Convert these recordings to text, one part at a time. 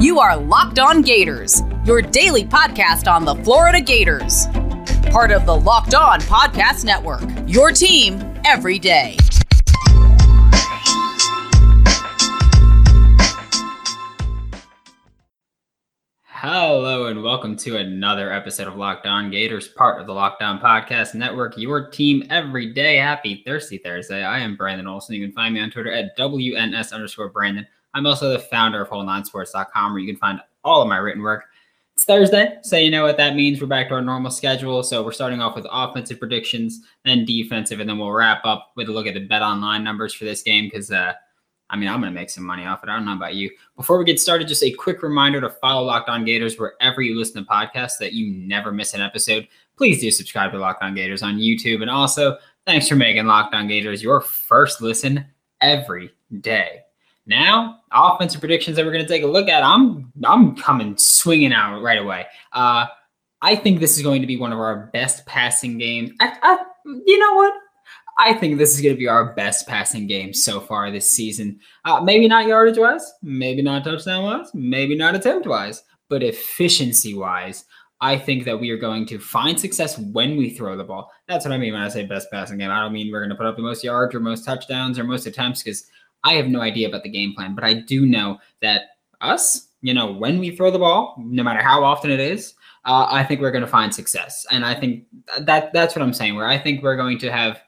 You are Locked On Gators, your daily podcast on the Florida Gators. Part of the Locked On Podcast Network, your team every day. Hello and welcome to another episode of Locked On Gators, part of the Locked On Podcast Network, your team every day. Happy Thirsty Thursday. I am Brandon Olson. You can find me on Twitter at WNS underscore Brandon. I'm also the founder of whole9sports.com where you can find all of my written work. It's Thursday, so you know what that means. We're back to our normal schedule. So we're starting off with offensive predictions, then defensive, and then we'll wrap up with a look at the bet online numbers for this game because uh, I mean, I'm going to make some money off it. I don't know about you. Before we get started, just a quick reminder to follow Locked On Gators wherever you listen to podcasts that you never miss an episode. Please do subscribe to Locked On Gators on YouTube. And also, thanks for making Locked On Gators your first listen every day. Now, offensive predictions that we're going to take a look at. I'm I'm coming swinging out right away. Uh, I think this is going to be one of our best passing games. I, I, you know what? I think this is going to be our best passing game so far this season. Uh, maybe not yardage wise, maybe not touchdown wise, maybe not attempt wise, but efficiency wise, I think that we are going to find success when we throw the ball. That's what I mean when I say best passing game. I don't mean we're going to put up the most yards or most touchdowns or most attempts because I have no idea about the game plan, but I do know that us, you know, when we throw the ball, no matter how often it is, uh, I think we're going to find success. And I think that that's what I'm saying. Where I think we're going to have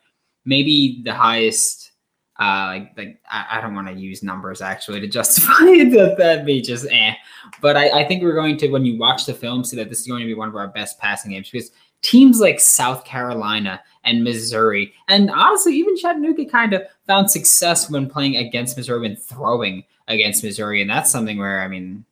maybe the highest uh like like I, I don't want to use numbers actually to justify it that that'd be just eh. But I, I think we're going to when you watch the film see that this is going to be one of our best passing games because teams like South Carolina and Missouri and honestly even Chattanooga kind of found success when playing against Missouri when throwing against Missouri and that's something where I mean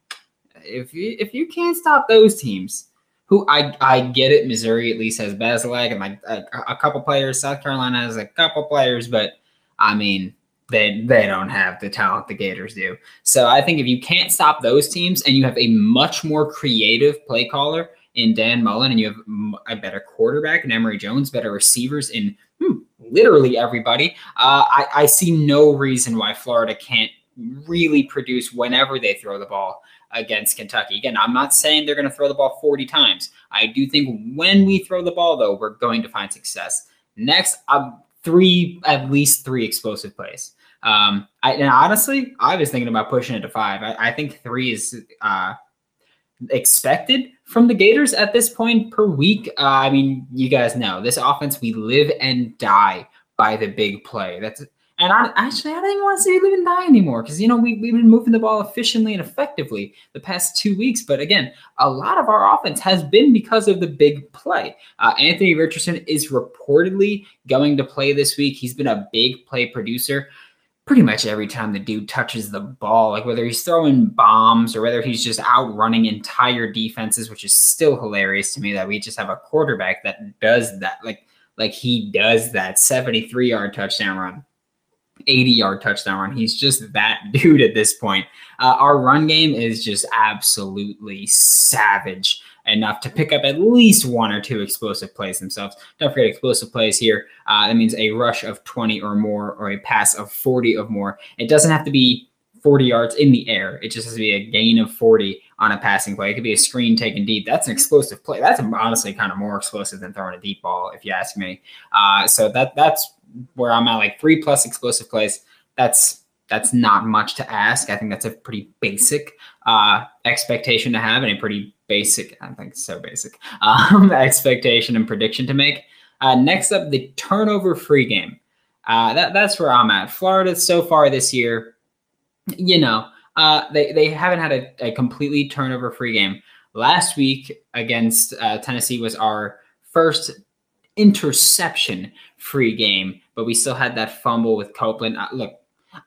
if you if you can't stop those teams who I I get it. Missouri at least has Bazelak and like a, a, couple players. South Carolina has a couple players, but I mean they they don't have the talent the Gators do. So I think if you can't stop those teams and you have a much more creative play caller in Dan Mullen and you have a better quarterback in Emory Jones, better receivers in hmm, literally everybody, uh, I, I see no reason why Florida can't really produce whenever they throw the ball against Kentucky. Again, I'm not saying they're going to throw the ball 40 times. I do think when we throw the ball, though, we're going to find success. Next, um, three, at least three explosive plays. Um, I, and honestly, I was thinking about pushing it to five. I, I think three is uh, expected from the Gators at this point per week. Uh, I mean, you guys know this offense, we live and die by the big play. That's and I, actually, I don't even want to say live and die anymore because, you know, we, we've been moving the ball efficiently and effectively the past two weeks. But again, a lot of our offense has been because of the big play. Uh, Anthony Richardson is reportedly going to play this week. He's been a big play producer pretty much every time the dude touches the ball, like whether he's throwing bombs or whether he's just outrunning entire defenses, which is still hilarious to me that we just have a quarterback that does that. Like, like he does that 73 yard touchdown run 80 yard touchdown run. He's just that dude at this point. Uh, our run game is just absolutely savage enough to pick up at least one or two explosive plays themselves. Don't forget explosive plays here. Uh, that means a rush of 20 or more or a pass of 40 or more. It doesn't have to be 40 yards in the air. It just has to be a gain of 40 on a passing play. It could be a screen taken deep. That's an explosive play. That's honestly kind of more explosive than throwing a deep ball, if you ask me. Uh, so that that's where I'm at like three plus explosive plays. That's that's not much to ask. I think that's a pretty basic uh, expectation to have and a pretty basic, I think so basic, um, expectation and prediction to make. Uh, next up, the turnover free game. Uh, that, that's where I'm at. Florida so far this year, you know, uh, they, they haven't had a, a completely turnover free game. Last week against uh, Tennessee was our first interception free game, but we still had that fumble with Copeland. Uh, look,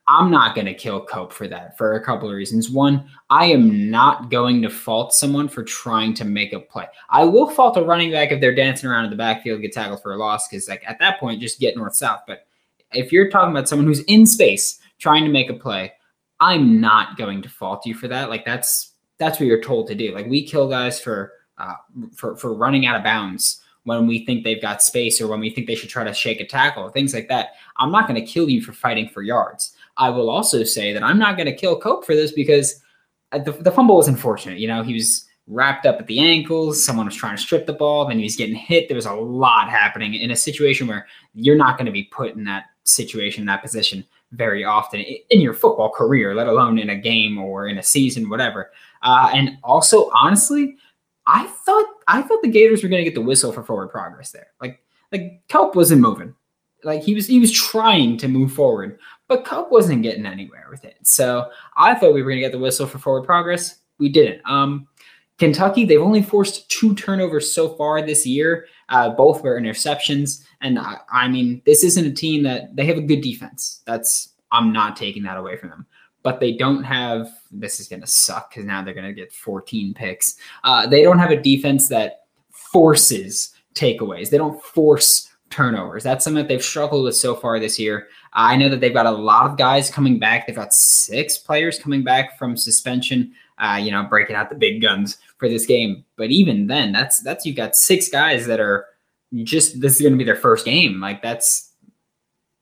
I'm not going to kill Cope for that for a couple of reasons. One, I am not going to fault someone for trying to make a play. I will fault a running back if they're dancing around in the backfield, get tackled for a loss, because like at that point, just get north south. But if you're talking about someone who's in space trying to make a play, I'm not going to fault you for that. Like that's that's what you're told to do. Like we kill guys for uh, for for running out of bounds when we think they've got space or when we think they should try to shake a tackle, things like that. I'm not going to kill you for fighting for yards. I will also say that I'm not going to kill Cope for this because uh, the, the fumble was unfortunate. You know, he was wrapped up at the ankles. Someone was trying to strip the ball. Then he was getting hit. There was a lot happening in a situation where you're not going to be put in that situation, that position very often in your football career, let alone in a game or in a season, whatever. Uh, and also, honestly, I thought I thought the Gators were going to get the whistle for forward progress there. Like like Cope wasn't moving. Like he was he was trying to move forward, but Cope wasn't getting anywhere with it. So I thought we were going to get the whistle for forward progress. We didn't. Um, Kentucky, they've only forced two turnovers so far this year. Uh, both were interceptions. And I, I, mean, this isn't a team that they have a good defense. That's, I'm not taking that away from them. But they don't have, this is going to suck because now they're going to get 14 picks. Uh, they don't have a defense that forces takeaways, they don't force turnovers. That's something that they've struggled with so far this year. I know that they've got a lot of guys coming back. They've got six players coming back from suspension uh, you know, breaking out the big guns for this game. But even then, that's that's you've got six guys that are just this is going to be their first game. Like that's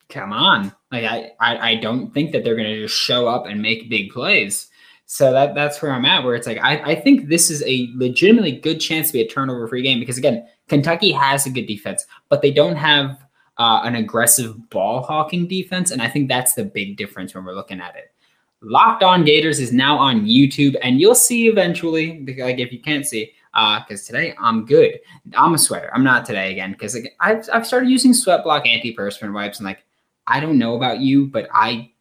come on. Like I, I, I don't think that they're going to just show up and make big plays. So that that's where I'm at. Where it's like I, I think this is a legitimately good chance to be a turnover free game because again, Kentucky has a good defense, but they don't have uh, an aggressive ball hawking defense, and I think that's the big difference when we're looking at it. Locked On Gators is now on YouTube, and you'll see eventually. Like if you can't see, because uh, today I'm good. I'm a sweater. I'm not today again because like, I've I've started using Sweat Block antiperspirant wipes, and like I don't know about you, but I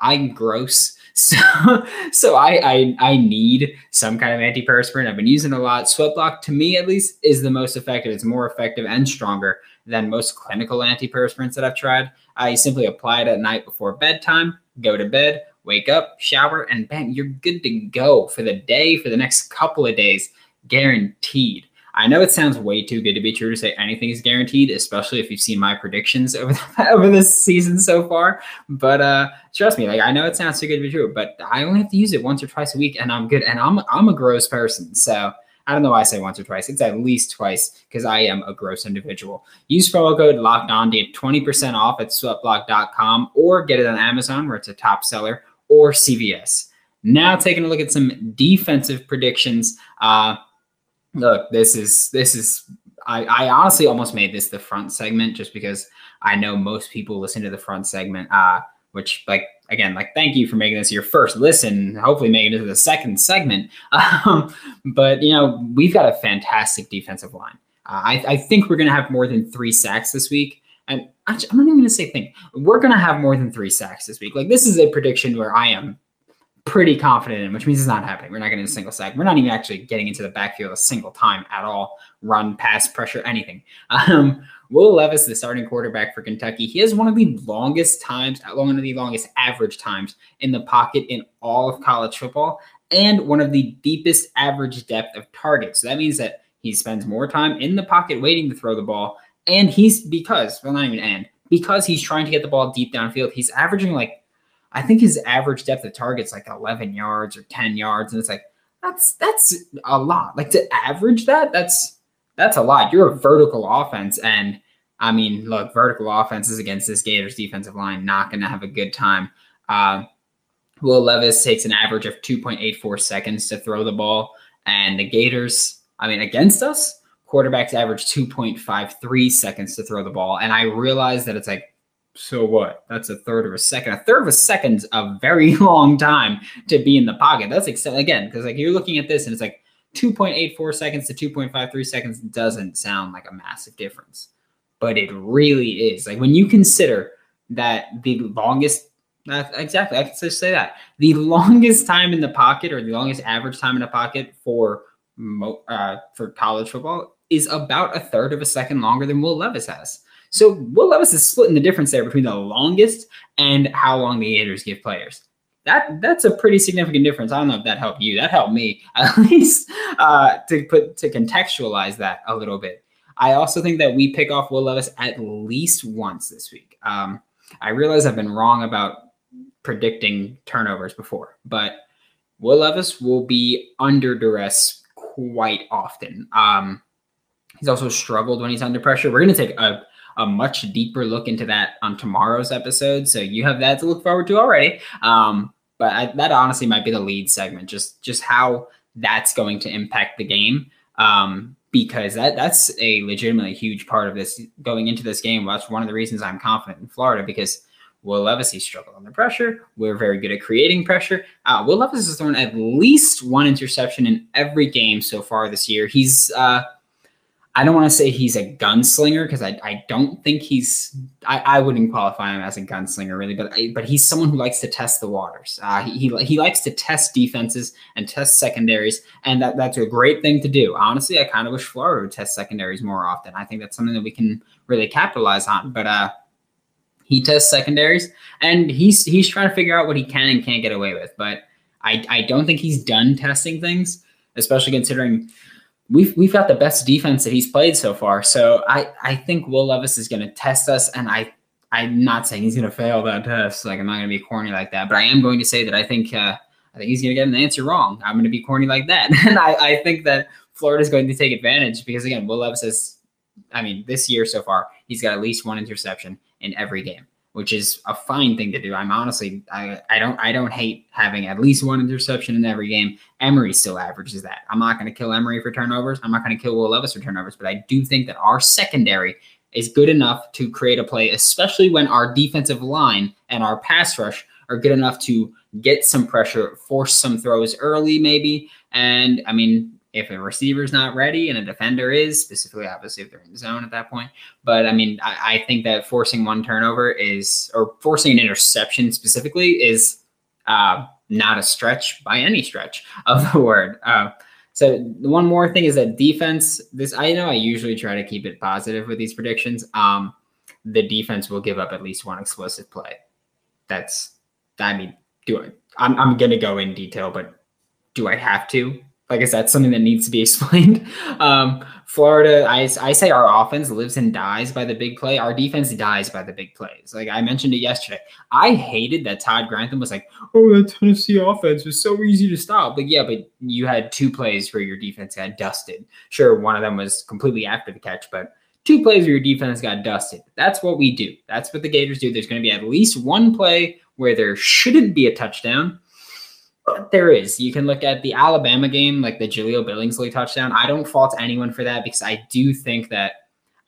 I'm gross. So so I, I I need some kind of antiperspirant. I've been using a lot. Sweat Block to me at least is the most effective. It's more effective and stronger than most clinical antiperspirants that I've tried. I simply apply it at night before bedtime, go to bed wake up, shower, and bam, you're good to go for the day, for the next couple of days, guaranteed. I know it sounds way too good to be true to say anything is guaranteed, especially if you've seen my predictions over the, over this season so far. But uh, trust me, like I know it sounds too good to be true, but I only have to use it once or twice a week, and I'm good. And I'm I'm a gross person, so I don't know why I say once or twice. It's at least twice because I am a gross individual. Use promo code locked on to get 20% off at sweatblock.com or get it on Amazon where it's a top seller or CVS. Now taking a look at some defensive predictions. Uh, look, this is this is I, I honestly almost made this the front segment just because I know most people listen to the front segment. Uh, which like again, like thank you for making this your first listen. Hopefully, making it to the second segment. Um, but you know, we've got a fantastic defensive line. Uh, I, I think we're to have more than three sacks this week and I'm not even to say think. We're to have more than three sacks this week. Like this is a prediction where I am pretty confident in, which means it's not happening. We're not getting a single sack. We're not even actually getting into the backfield a single time at all. Run, pass, pressure, anything. Um, Will Levis, the starting quarterback for Kentucky, he has one of the longest times, one of the longest average times in the pocket in all of college football, and one of the deepest average depth of targets. So that means that he spends more time in the pocket waiting to throw the ball and he's because, well, not even and, because he's trying to get the ball deep downfield, he's averaging like, I think his average depth of target's like 11 yards or 10 yards. And it's like, that's, that's a lot. Like to average that, that's, that's a lot. You're a vertical offense. And I mean, look, vertical offenses against this Gators defensive line, not going to have a good time. Uh, Will Levis takes an average of 2.84 seconds to throw the ball. And the Gators, I mean, against us, quarterbacks average 2.53 seconds to throw the ball. And I realize that it's like, so what? That's a third of a second. A third of a second's a very long time to be in the pocket. That's ex- again, because like you're looking at this and it's like 2.84 seconds to 2.53 seconds doesn't sound like a massive difference. But it really is. Like when you consider that the longest exactly, I can just say that. The longest time in the pocket or the longest average time in a pocket for uh, for college football is about a third of a second longer than Will Levis has. So Will Levis is splitting the difference there between the longest and how long the Gators give players. That that's a pretty significant difference. I don't know if that helped you. That helped me at least uh, to put to contextualize that a little bit. I also think that we pick off Will Levis at least once this week. Um, I realize I've been wrong about predicting turnovers before, but Will Levis will be under duress quite often. Um, He's also struggled when he's under pressure. We're going to take a, a much deeper look into that on tomorrow's episode. So you have that to look forward to already. Um, but I, that honestly might be the lead segment, just just how that's going to impact the game. Um, because that that's a legitimately huge part of this going into this game. Well, That's one of the reasons I'm confident in Florida because Will Levis, struggled under pressure. We're very good at creating pressure. Uh, Will Levis has thrown at least one interception in every game so far this year. He's, uh, I don't want to say he's a gunslinger because I, I don't think he's, I, I wouldn't qualify him as a gunslinger really, but I, but he's someone who likes to test the waters. Uh, he, he, he likes to test defenses and test secondaries, and that, that's a great thing to do. Honestly, I kind of wish Florida would test secondaries more often. I think that's something that we can really capitalize on. But uh, he tests secondaries, and he's he's trying to figure out what he can and can't get away with. But I I don't think he's done testing things, especially considering we've we've got the best defense that he's played so far. So I I think Will Levis is going to test us, and I I'm not saying he's going to fail that test. Like I'm not going to be corny like that, but I am going to say that I think uh, I think he's going to get an answer wrong. I'm going to be corny like that, and I I think that Florida is going to take advantage because again, Will Levis has. I mean, this year so far, he's got at least one interception in every game, which is a fine thing to do. I'm honestly, I, I don't, I don't hate having at least one interception in every game. Emory still averages that. I'm not going to kill Emory for turnovers. I'm not going to kill Will Levis for turnovers, but I do think that our secondary is good enough to create a play, especially when our defensive line and our pass rush are good enough to get some pressure, force some throws early, maybe. And I mean, if a receiver's not ready and a defender is, specifically, obviously, if they're in the zone at that point. But I mean, I, I think that forcing one turnover is, or forcing an interception specifically, is uh, not a stretch by any stretch of the word. Uh, so one more thing is that defense. This I know I usually try to keep it positive with these predictions. Um, the defense will give up at least one explosive play. That's I mean, do it. I'm I'm gonna go in detail, but do I have to? Like I said, something that needs to be explained. Um, Florida, I, I say our offense lives and dies by the big play. Our defense dies by the big plays. Like I mentioned it yesterday. I hated that Todd Grantham was like, oh, that Tennessee offense was so easy to stop. Like, yeah, but you had two plays where your defense got dusted. Sure, one of them was completely after the catch, but two plays where your defense got dusted. That's what we do. That's what the Gators do. There's going to be at least one play where there shouldn't be a touchdown there is. You can look at the Alabama game, like the Jahleel Billingsley touchdown. I don't fault anyone for that because I do think that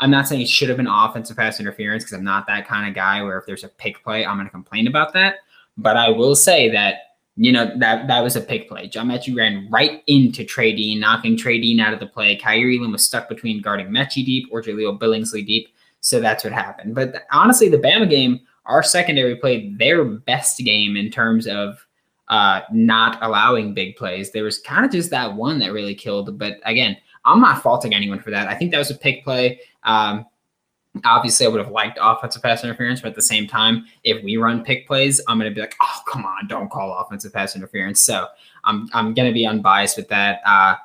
I'm not saying it should have been offensive pass interference because I'm not that kind of guy where if there's a pick play, I'm going to complain about that. But I will say that you know that that was a pick play. John Metchie ran right into Trey Dean, knocking Trey Dean out of the play. Kaiir Elam was stuck between guarding Metchie deep or Jahleel Billingsley deep, so that's what happened. But honestly, the Bama game, our secondary played their best game in terms of uh, not allowing big plays. There was kind of just that one that really killed. But again, I'm not faulting anyone for that. I think that was a pick play. Um, obviously, I would have liked offensive pass interference, but at the same time, if we run pick plays, I'm going to be like, oh, come on, don't call offensive pass interference. So I'm, I'm going to be unbiased with that. Uh,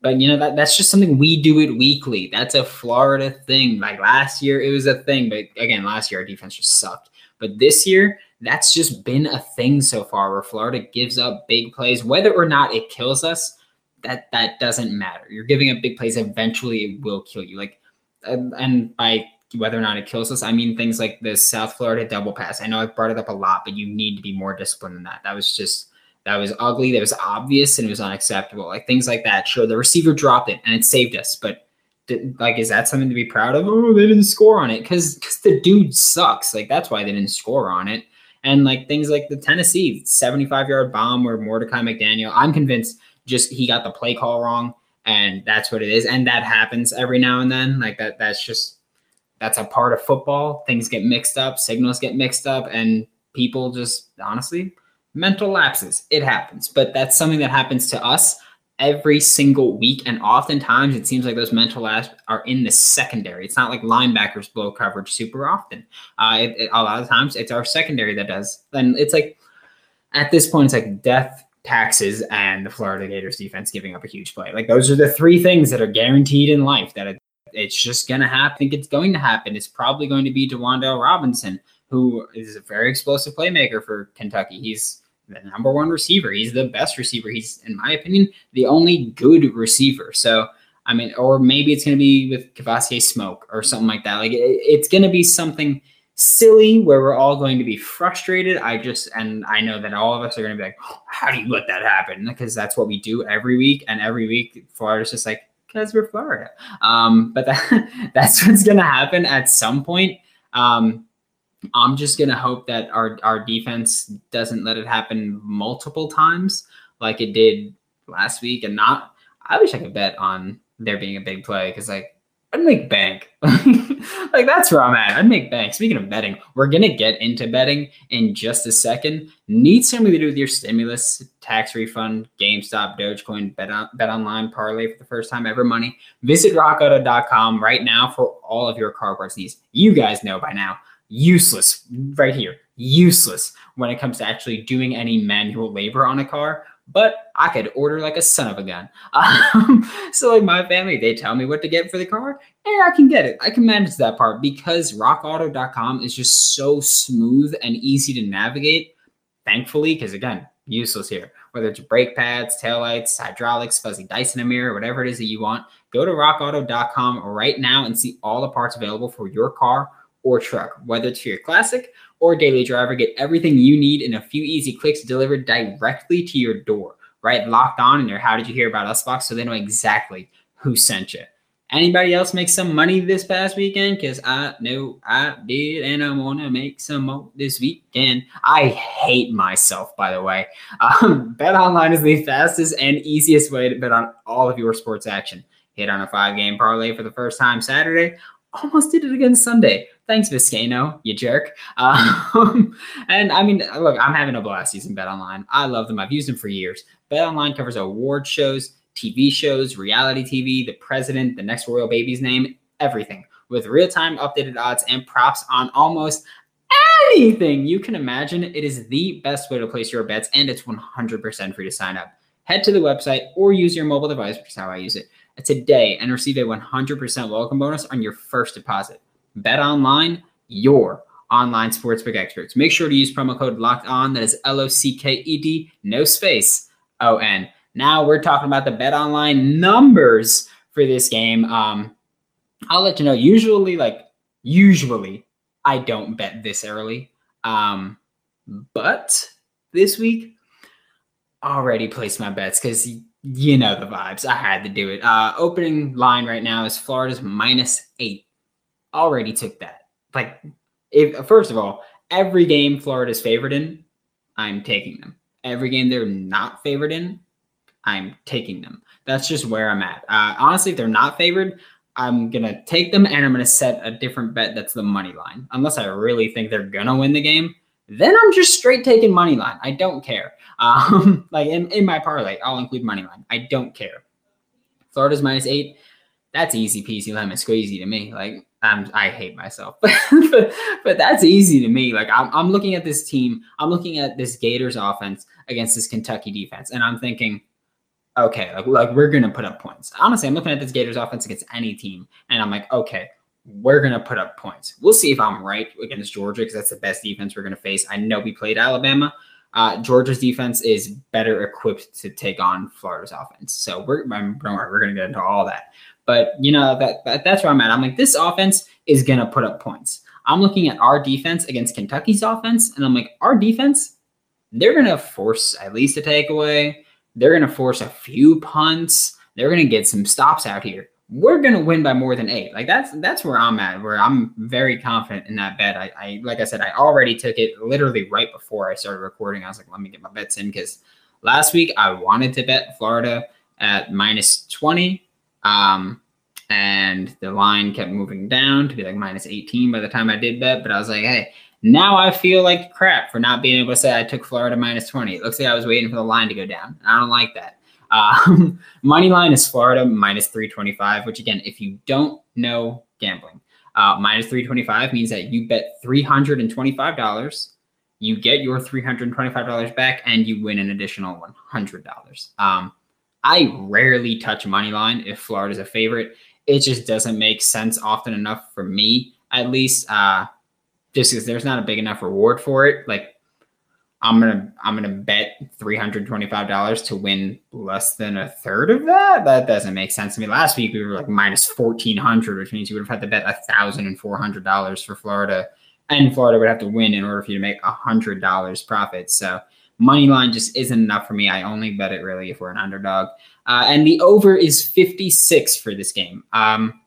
but you know that that's just something we do it weekly. That's a Florida thing. Like last year, it was a thing, but again, last year our defense just sucked. But this year, that's just been a thing so far where Florida gives up big plays, whether or not it kills us. That that doesn't matter. You're giving up big plays. Eventually, it will kill you. Like, and by whether or not it kills us, I mean things like the South Florida double pass. I know I've brought it up a lot, but you need to be more disciplined than that. That was just that was ugly. That was obvious, and it was unacceptable. Like things like that. Sure, the receiver dropped it, and it saved us, but like is that something to be proud of oh they didn't score on it because because the dude sucks like that's why they didn't score on it and like things like the Tennessee 75 yard bomb where Mordecai McDaniel, I'm convinced just he got the play call wrong and that's what it is. And that happens every now and then. Like that, that's just, that's a part of football. Things get mixed up, signals get mixed up, and people just honestly, mental lapses. It happens, but that's something that happens to us every single week. And oftentimes it seems like those mental apps are in the secondary. It's not like linebackers blow coverage super often. Uh, it, it, a lot of times it's our secondary that does. And it's like at this point, it's like death, taxes, and the Florida Gators defense giving up a huge play. Like those are the three things that are guaranteed in life that it, it's just going to happen. It's going to happen. It's probably going to be Wan'Dale Robinson, who is a very explosive playmaker for Kentucky. He's the number one receiver. He's the best receiver. He's, in my opinion, the only good receiver. So I mean, or maybe it's going to be with Kavosiey Smoke or something like that. Like it, it's going to be something silly where we're all going to be frustrated. I just, and I know that all of us are going to be like, how do you let that happen? Because that's what we do every week. And every week, Florida's just like, because we're Florida. Um, but that, that's what's going to happen at some point. Um, I'm just to hope that our, our defense doesn't let it happen multiple times like it did last week and not, I wish I could bet on there being a big play because like I'd make bank. like that's where I'm at. I'd make bank. Speaking of betting, we're gonna get into betting in just a second. Need something to do with your stimulus, tax refund, GameStop, Dogecoin, bet on bet online parlay for the first time ever money. Visit rockauto.com right now for all of your car parts needs. You guys know by now, useless right here, useless when it comes to actually doing any manual labor on a car but I could order like a son of a gun. Um, so like my family, they tell me what to get for the car, and I can get it. I can manage that part because rockauto.com is just so smooth and easy to navigate. Thankfully, because again, useless here. Whether it's brake pads, taillights, hydraulics, fuzzy Dyson mirror, whatever it is that you want, go to rockauto.com right now and see all the parts available for your car or truck, whether it's for your classic or daily driver. Get everything you need in a few easy clicks delivered directly to your door, right? Locked on in your How Did You Hear About Us box so they know exactly who sent you. Anybody else make some money this past weekend? Because I know I did, and I want to make some more this weekend. I hate myself, by the way. Um, bet online is the fastest and easiest way to bet on all of your sports action. Hit on a five game parlay for the first time Saturday. Almost did it again Sunday. Thanks, Viscano, you jerk. Um, and I mean, look, I'm having a blast using Bet Online. I love them. I've used them for years. Bet Online covers award shows, TV shows, reality TV, the president, the next royal baby's name, everything with real time updated odds and props on almost anything you can imagine. It is the best way to place your bets, and it's 100% free to sign up. Head to the website or use your mobile device, which is how I use it, today and receive a 100% welcome bonus on your first deposit. Bet online, your online sportsbook experts. Make sure to use promo code locked on. That is L O C K E D, no space, O N. Now we're talking about the bet online numbers for this game. Um, I'll let you know. Usually, like usually, I don't bet this early. Um, but this week, already placed my bets because you know the vibes. I had to do it. Uh, opening line right now is Florida's minus eight already took that. Like, if first of all, every game Florida's favored in, I'm taking them. Every game they're not favored in, I'm taking them. That's just where I'm at. Uh, honestly, if they're not favored, I'm gonna take them and I'm gonna set a different bet that's the money line. Unless I really think they're gonna win the game, then I'm just straight taking money line. I don't care. Um, like in, in my parlay, I'll include money line. I don't care. Florida's minus eight. That's easy peasy lemon squeezy to me. Like I'm, I hate myself, but, but that's easy to me. Like I'm, I'm looking at this team, I'm looking at this Gators offense against this Kentucky defense, and I'm thinking, okay, like, like we're gonna put up points. Honestly, I'm looking at this Gators offense against any team, and I'm like, okay, we're gonna put up points. We'll see if I'm right against Georgia because that's the best defense we're gonna face. I know we played Alabama. Uh, Georgia's defense is better equipped to take on Florida's offense, so we're don't worry, we're gonna get into all that. But you know that, that that's where I'm at. I'm like, this offense is gonna put up points. I'm looking at our defense against Kentucky's offense, and I'm like, our defense, they're gonna force at least a takeaway. They're gonna force a few punts. They're gonna get some stops out here. We're gonna win by more than eight. Like that's that's where I'm at. Where I'm very confident in that bet. I, I like I said, I already took it literally right before I started recording. I was like, let me get my bets in because last week I wanted to bet Florida at minus 20 um, and the line kept moving down to be like minus 18 by the time I did bet. But I was like, hey, now I feel like crap for not being able to say I took Florida minus 20. It looks like I was waiting for the line to go down. I don't like that. Um, money line is Florida minus 325, which again, if you don't know gambling, uh, minus 325 means that you bet $325. You get your $325 back and you win an additional $100. Um, I rarely touch money line if Florida's a favorite. It just doesn't make sense often enough for me, at least. Uh, just because there's not a big enough reward for it. Like I'm gonna I'm gonna bet three hundred twenty five dollars to win less than a third of that. That doesn't make sense to me. Last week we were like minus fourteen hundred, which means you would have had to bet thousand and four hundred dollars for Florida, and Florida would have to win in order for you to make hundred dollars profit. So money line just isn't enough for me. I only bet it really if we're an underdog, uh, and the over is fifty six for this game. Um,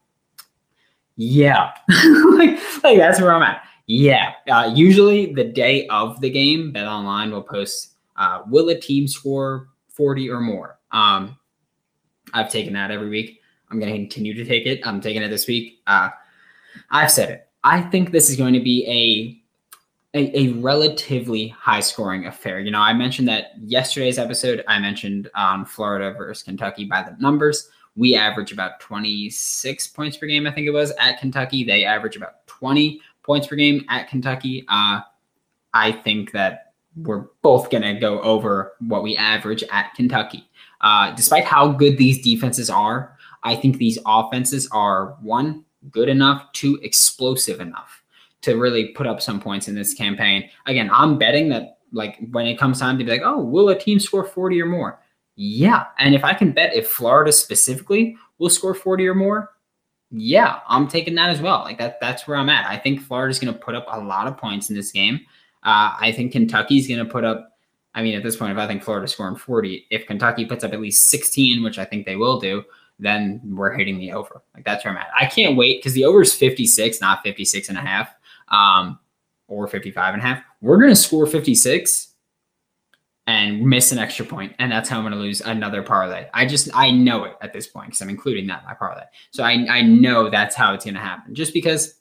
yeah, like, like that's where I'm at. Yeah. Uh, usually the day of the game, Bet Online will post uh, will a team score 40 or more? Um, I've taken that every week. I'm going to continue to take it. I'm taking it this week. Uh, I've said it. I think this is going to be a, a, a relatively high scoring affair. You know, I mentioned that yesterday's episode. I mentioned um, Florida versus Kentucky by the numbers. We average about 26 points per game, I think it was, at Kentucky. They average about 20 points per game at Kentucky. Uh, I think that we're both going to go over what we average at Kentucky. Uh, despite how good these defenses are, I think these offenses are one, good enough, two, explosive enough to really put up some points in this campaign. Again, I'm betting that like when it comes time to be like, oh, will a team score 40 or more? Yeah. And if I can bet if Florida specifically will score 40 or more, yeah, I'm taking that as well. Like that, that's where I'm at. I think Florida's going to put up a lot of points in this game. Uh, I think Kentucky's going to put up. I mean, at this point, if I think Florida's scoring 40, if Kentucky puts up at least 16, which I think they will do, then we're hitting the over. Like that's where I'm at. I can't wait because the over is 56, not 56 and a half, um, or 55 and a half. We're going to score 56 and miss an extra point, and that's how I'm going to lose another parlay. I just I know it at this point because I'm including that in my parlay. So I I know that's how it's going to happen. Just because,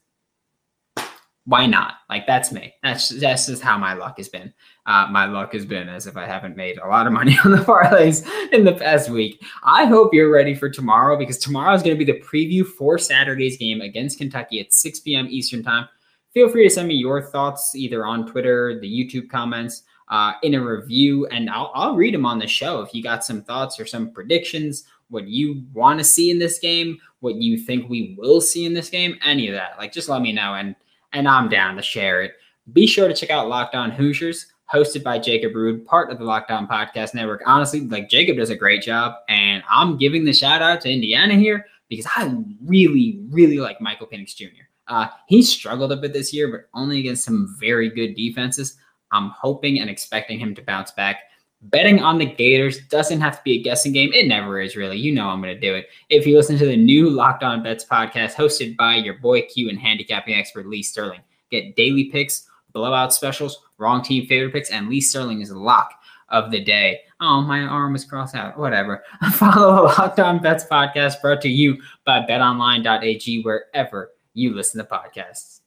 why not? Like that's me. That's that's just how my luck has been. Uh, my luck has been as if I haven't made a lot of money on the parlays in the past week. I hope you're ready for tomorrow because tomorrow is going to be the preview for Saturday's game against Kentucky at 6 p.m. Eastern time. Feel free to send me your thoughts either on Twitter, the YouTube comments uh, in a review, and I'll, I'll read them on the show. If you got some thoughts or some predictions, what you want to see in this game, what you think we will see in this game, any of that, like just let me know, and and I'm down to share it. Be sure to check out Locked On Hoosiers, hosted by Jacob Rude, part of the Locked On Podcast Network. Honestly, like Jacob does a great job, and I'm giving the shout out to Indiana here because I really, really like Michael Penix Jr. Uh, he struggled a bit this year, but only against some very good defenses. I'm hoping and expecting him to bounce back. Betting on the Gators doesn't have to be a guessing game. It never is, really. You know I'm going to do it. If you listen to the new Locked On Bets podcast hosted by your boy Q and handicapping expert Lee Sterling, get daily picks, blowout specials, wrong team favorite picks, and Lee Sterling is lock of the day. Oh, my arm is crossed out. Whatever. Follow Locked On Bets podcast brought to you by betonline.ag wherever you listen to podcasts.